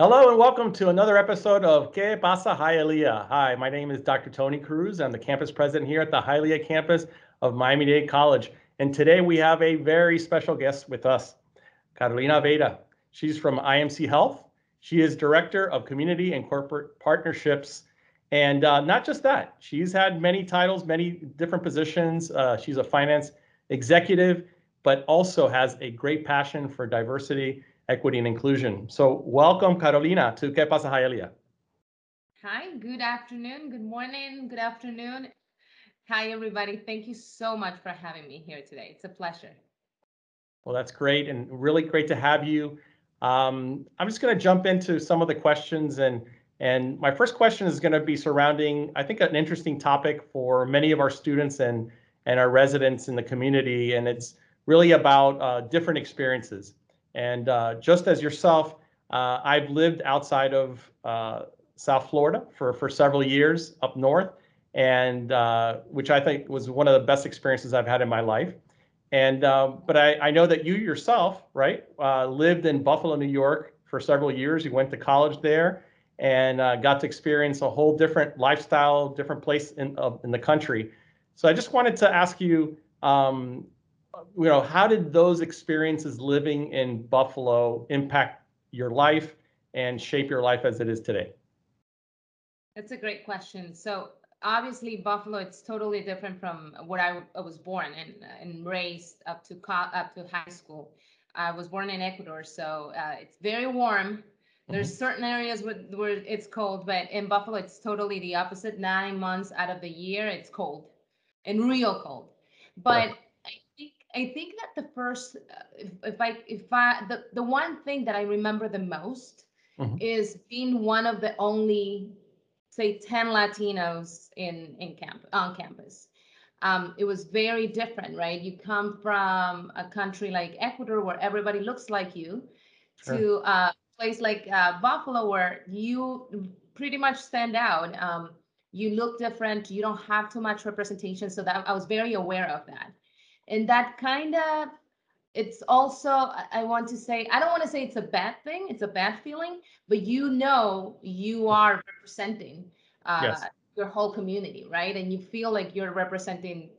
Hello and welcome to another episode of Que Pasa Hialeah. Hi, my name is Dr. Tony Cruz. I'm the campus president here at the Hialeah campus of Miami-Dade College. And today we have a very special guest with us, Carolina Veda. She's from IMC Health. She is Director of Community and Corporate Partnerships. And uh, not just that, she's had many titles, many different positions. Uh, she's a finance executive, but also has a great passion for diversity equity and inclusion. So welcome, Carolina, to Que Pasa Hialeah. Hi, good afternoon, good morning, good afternoon. Hi, everybody. Thank you so much for having me here today. It's a pleasure. Well, that's great and really great to have you. Um, I'm just going to jump into some of the questions and and my first question is going to be surrounding, I think, an interesting topic for many of our students and and our residents in the community, and it's really about uh, different experiences. And uh, just as yourself, uh, I've lived outside of uh, South Florida for, for several years up north, and uh, which I think was one of the best experiences I've had in my life. And um, but I, I know that you yourself, right, uh, lived in Buffalo, New York for several years. You went to college there and uh, got to experience a whole different lifestyle, different place in in the country. So I just wanted to ask you, um, you know, how did those experiences living in Buffalo impact your life and shape your life as it is today? That's a great question. So obviously Buffalo, it's totally different from where I, I was born and, and raised up to up to high school. I was born in Ecuador, so uh, it's very warm. There's mm-hmm. certain areas where, where it's cold, but in Buffalo, it's totally the opposite. Nine months out of the year, it's cold and real cold. But. I think that the first, uh, if, if I, if I, the, the one thing that I remember the most mm-hmm. is being one of the only, say, 10 Latinos in, in camp, on campus. Um, it was very different, right? You come from a country like Ecuador where everybody looks like you sure. to a place like uh, Buffalo where you pretty much stand out. Um, you look different. You don't have too much representation. So that I was very aware of that and that kind of it's also i want to say i don't want to say it's a bad thing it's a bad feeling but you know you are representing uh, yes. your whole community right? And you feel like you're representing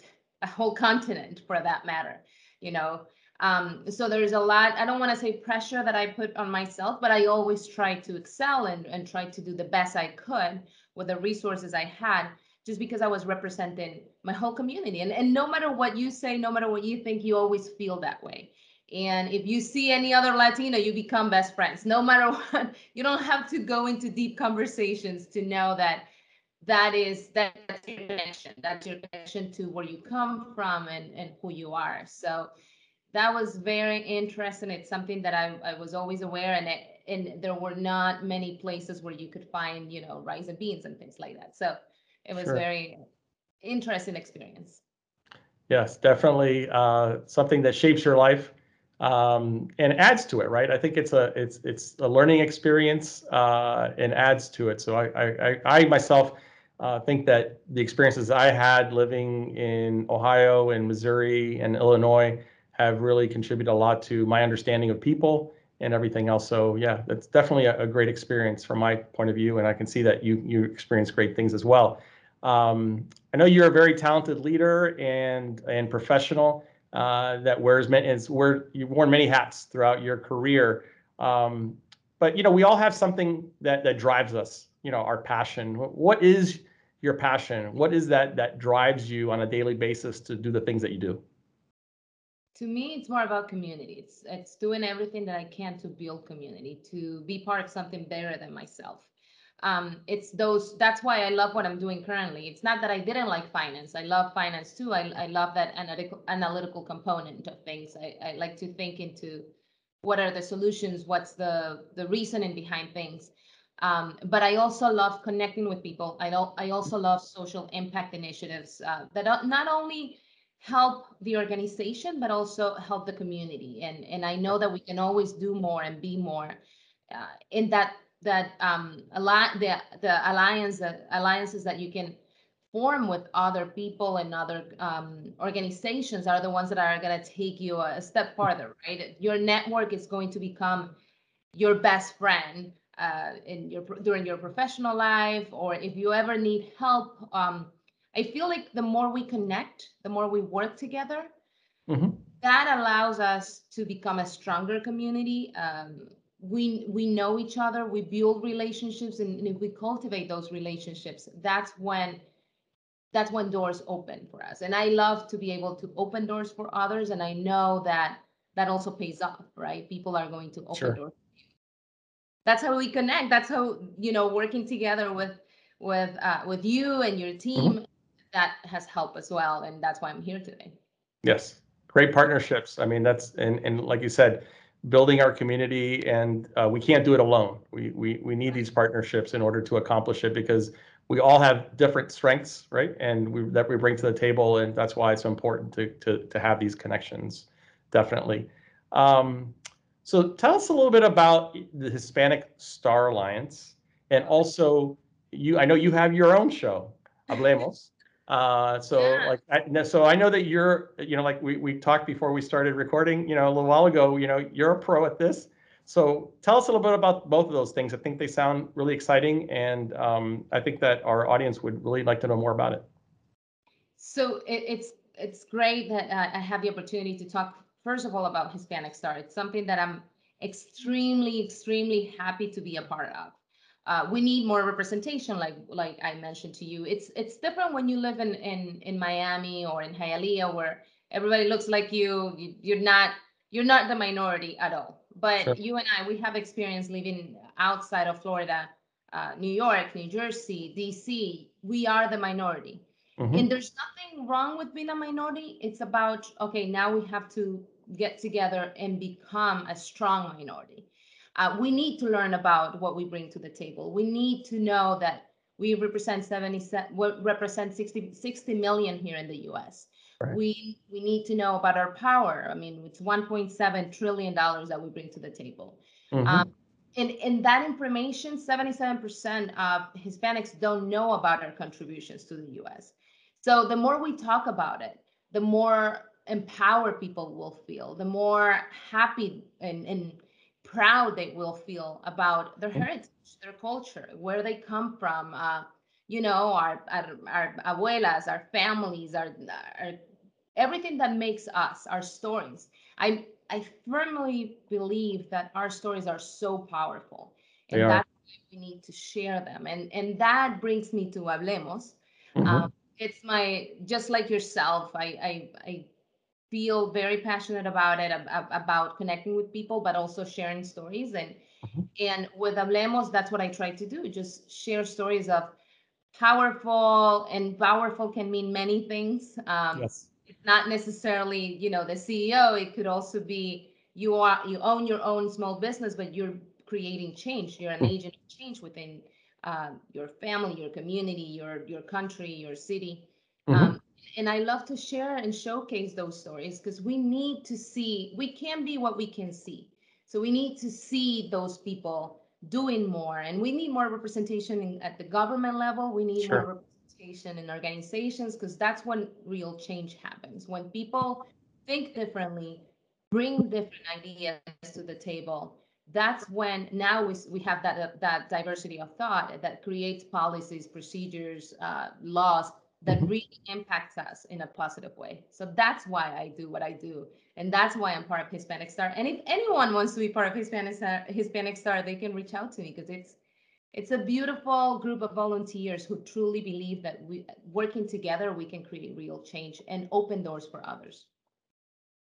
a whole continent for that matter you know? Um, so there's a lot i don't want to say pressure that i put on myself but i always try to excel and, and try to do the best i could with the resources i had just because I was representing my whole community. And, and no matter what you say, no matter what you think, you always feel that way. And if you see any other Latino, you become best friends. No matter what, you don't have to go into deep conversations to know that that is that's your connection. That's your connection to where you come from and, and who you are. So that was very interesting. It's something that I, I was always aware and it, and there were not many places where you could find, you know, rice and beans and things like that. So it was sure. very interesting experience. Yes, definitely uh, something that shapes your life um, and adds to it, right? I think it's a it's it's a learning experience uh, and adds to it. So I I, I myself uh, think that the experiences I had living in Ohio and Missouri and Illinois have really contributed a lot to my understanding of people and everything else. So yeah, that's definitely a, a, great experience from my point of view, and I can see that you you experience great things as well. Um, I know you're a very talented leader and and professional uh, that wears many is where you've worn many hats throughout your career. Um, but you know, we all have something that that drives us. You know, our passion. What is your passion? What is that that drives you on a daily basis to do the things that you do? To me, it's more about community. It's it's doing everything that I can to build community, to be part of something better than myself um, it's those that's why i love what i'm doing currently. It's not that i didn't like finance. I love finance too. I, I love that analytical analytical component of things. I, I like to think into what are the solutions what's the the reasoning behind things. Um, but i also love connecting with people. I i also love social impact initiatives uh, that not only help the organization but also help the community. And and i know that we can always do more and be more uh, in that that um, alli- the the alliance that alliances that you can form with other people and other um, organizations are the ones that are going to take you a step farther, right? Your network is going to become your best friend uh, in your during your professional life, or if you ever need help. Um, I feel like the more we connect, the more we work together. Mm-hmm. That allows us to become a stronger community. Um, we we know each other, we build relationships, and, and if we cultivate those relationships, that's when that's when doors open for us. And I love to be able to open doors for others, and I know that that also pays off, right? People are going to open sure. doors. That's how we connect. That's how you know working together with with uh, with you and your team mm-hmm. that has helped as well, and that's why I'm here today. Yes, great partnerships. I mean, that's and and like you said, building our community, and uh, we can't do it alone. We we we need these partnerships in order to accomplish it because we all have different strengths, right? And we that we bring to the table, and that's why it's so important to to to have these connections definitely. Um, so tell us a little bit about the Hispanic Star Alliance, and also you. I know you have your own show, Hablemos. Uh, so yeah. like, I, so I know that you're, you know, like we we talked before we started recording. You know, a little while ago. You know, you're a pro at this. So tell us a little bit about both of those things. I think they sound really exciting, and um, I think that our audience would really like to know more about it. So it, it's it's great that uh, I have the opportunity to talk first of all about Hispanic Star. It's something that I'm extremely, extremely happy to be a part of. Uh, we need more representation, like like I mentioned to you. It's it's different when you live in in in Miami or in Hialeah, where everybody looks like you. you you're not you're not the minority at all. But sure. you and I, we have experience living outside of Florida, uh, New York, New Jersey, DC. We are the minority. Mm-hmm. And there's nothing wrong with being a minority. It's about, okay, now we have to get together and become a strong minority. Uh, we need to learn about what we bring to the table. We need to know that we represent 70, represent 60, 60 million here in the US. Right. We we need to know about our power. I mean, it's 1.7 trillion dollars that we bring to the table. Mm-hmm. Um, and, and that information, 77% of Hispanics don't know about our contributions to the US. So the more we talk about it, the more empowered people will feel, the more happy and, and proud they will feel about their mm-hmm. heritage, their culture, where they come from. Uh, you know, our, our, our abuelas, our families, our, our everything that makes us, our stories. I I firmly believe that our stories are so powerful, and that's why we need to share them. And and that brings me to Hablemos. Mm-hmm. Um, it's my just like yourself. I I, I feel very passionate about it ab- about connecting with people but also sharing stories and mm-hmm. and with hablemos that's what i try to do just share stories of powerful and powerful can mean many things um, yes. it's not necessarily you know the ceo it could also be you are you own your own small business but you're creating change you're an mm-hmm. agent of change within uh, your family your community your your country your city mm-hmm. um, and I love to share and showcase those stories because we need to see, we can be what we can see. So we need to see those people doing more and we need more representation in, at the government level. We need sure. more representation in organizations because that's when real change happens. When people think differently, bring different ideas to the table, that's when now we, we have that, that diversity of thought that creates policies, procedures, uh, laws that mm-hmm. really impacts us in a positive way. So that's why I do what I do. And that's why I'm part of Hispanic Star. And if anyone wants to be part of Hispanic Star, Hispanic Star, they can reach out to me because it's it's a beautiful group of volunteers who truly believe that we working together we can create real change and open doors for others.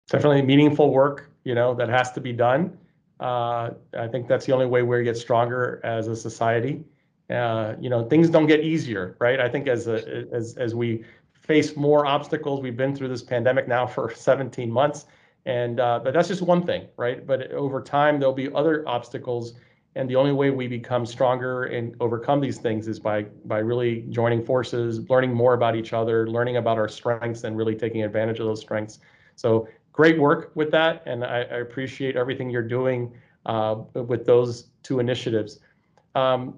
Definitely meaningful work, you know, that has to be done. Uh, I think that's the only way we get stronger as a society uh, you know, things don't get easier, right? I think as a, as as we face more obstacles, we've been through this pandemic now for 17 months, and uh, but that's just one thing, right? But over time, there'll be other obstacles, and the only way we become stronger and overcome these things is by by really joining forces, learning more about each other, learning about our strengths, and really taking advantage of those strengths. So great work with that, and I, I appreciate everything you're doing uh, with those two initiatives. Um,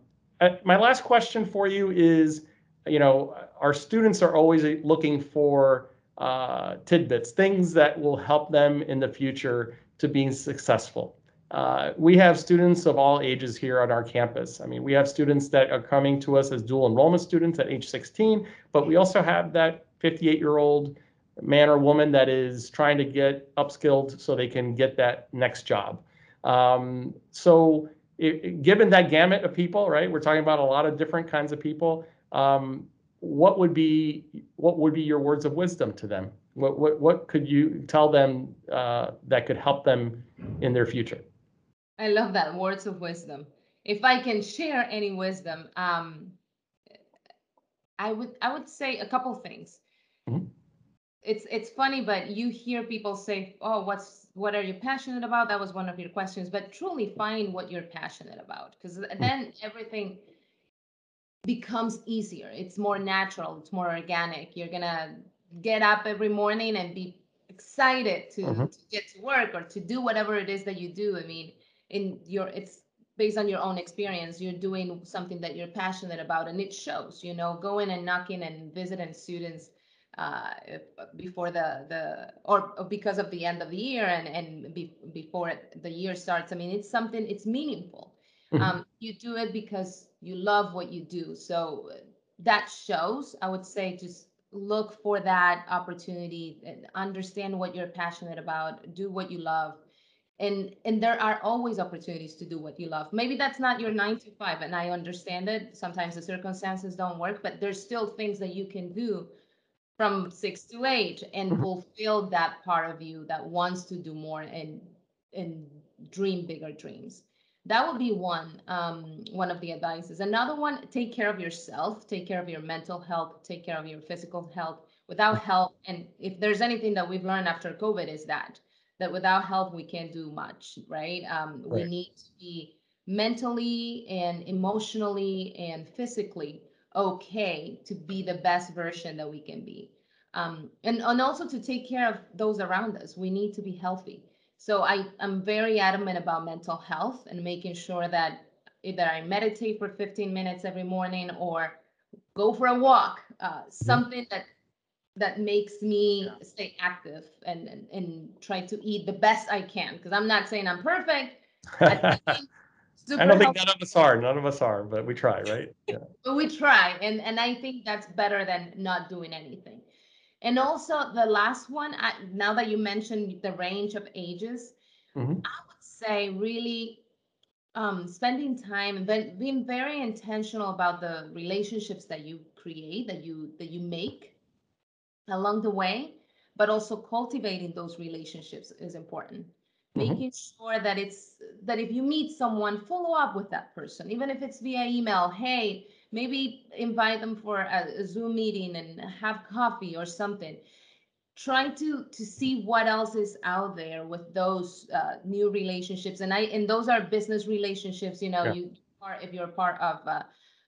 my last question for you is, you know, our students are always looking for uh, tidbits, things that will help them in the future to being successful. uh, we have students of all ages here on our campus. I mean, we have students that are coming to us as dual enrollment students at age 16, but we also have that 58 year old man or woman that is trying to get upskilled so they can get that next job. Um, so, it, given that gamut of people, right, we're talking about a lot of different kinds of people. Um, what would be what would be your words of wisdom to them? What what what could you tell them uh, that could help them in their future? I love that words of wisdom. If I can share any wisdom, um, I would I would say a couple things. Mm-hmm. It's it's funny, but you hear people say, "Oh, what's what are you passionate about?" That was one of your questions. But truly find what you're passionate about, because mm-hmm. then everything becomes easier. It's more natural. It's more organic. You're gonna get up every morning and be excited to, mm-hmm. to get to work or to do whatever it is that you do. I mean, in your it's based on your own experience you're doing something that you're passionate about and it shows you know going and knocking and visiting students uh, before the the or, because of the end of the year and and be, before it, the year starts i mean it's something it's meaningful. Mm-hmm. um, you do it because you love what you do so that shows i would say just look for that opportunity understand what you're passionate about do what you love and and there are always opportunities to do what you love. Maybe that's not your nine to five and i understand it. Sometimes the circumstances don't work but there's still things that you can do from six to eight and mm-hmm. fulfill that part of you that wants to do more and and dream bigger dreams that would be one um, one of the advices another one take care of yourself take care of your mental health take care of your physical health without help and if there's anything that we've learned after covid is that that without help we can't do much right, um, right. we need to be mentally and emotionally and physically okay to be the best version that we can be um, and, and also to take care of those around us we need to be healthy so I, i'm very adamant about mental health and making sure that either i meditate for 15 minutes every morning or go for a walk uh, mm-hmm. something that that makes me yeah. stay active and, and, and try to eat the best I can because I'm not saying I'm perfect. I, I don't think none of us are. None of us are, but we try, right? Yeah. but we try, and and I think that's better than not doing anything. And also the last one, I, now that you mentioned the range of ages, mm-hmm. I would say really um, spending time and then being very intentional about the relationships that you create, that you that you make along the way, but also cultivating those relationships is important. Mm-hmm. Making sure that it's that if you meet someone, follow up with that person, even if it's via email. Hey, maybe invite them for a, Zoom meeting and have coffee or something. Try to to see what else is out there with those uh, new relationships, and I and those are business relationships. You know, yeah. you are if you're part of. Uh,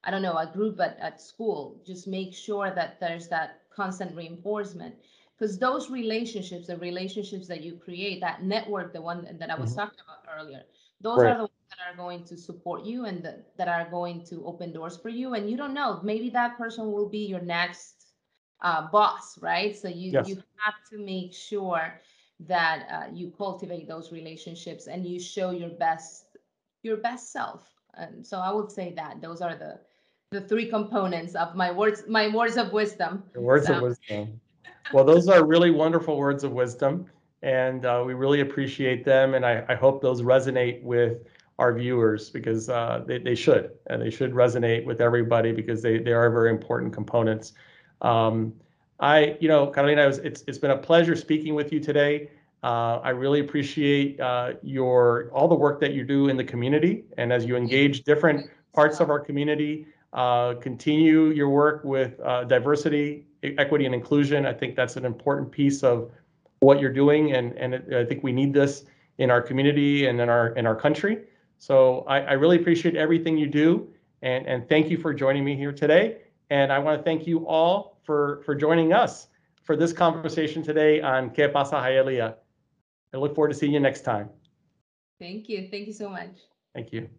I don't know, a group at, at school, just make sure that there's that constant reinforcement because those relationships the relationships that you create that network the one that i was mm-hmm. talking about earlier those right. are the ones that are going to support you and the, that are going to open doors for you and you don't know maybe that person will be your next uh, boss right so you yes. you have to make sure that uh, you cultivate those relationships and you show your best your best self and so i would say that those are the the three components of my words my words of wisdom The words so. of wisdom well those are really wonderful words of wisdom and uh, we really appreciate them and I, I, hope those resonate with our viewers because uh, they, they should and they should resonate with everybody because they, they are very important components. Um, i you know carolina it's, it's been a pleasure speaking with you today. Uh, I really appreciate uh, your all the work that you do in the community, and as you engage different parts of our community, uh, continue your work with uh, diversity, equity, and inclusion. I think that's an important piece of what you're doing, and and it, I think we need this in our community and in our in our country. So I, I really appreciate everything you do, and and thank you for joining me here today. And I want to thank you all for for joining us for this conversation today on Que Pasa Hialeah. I look forward to seeing you next time. Thank you. Thank you so much. Thank you.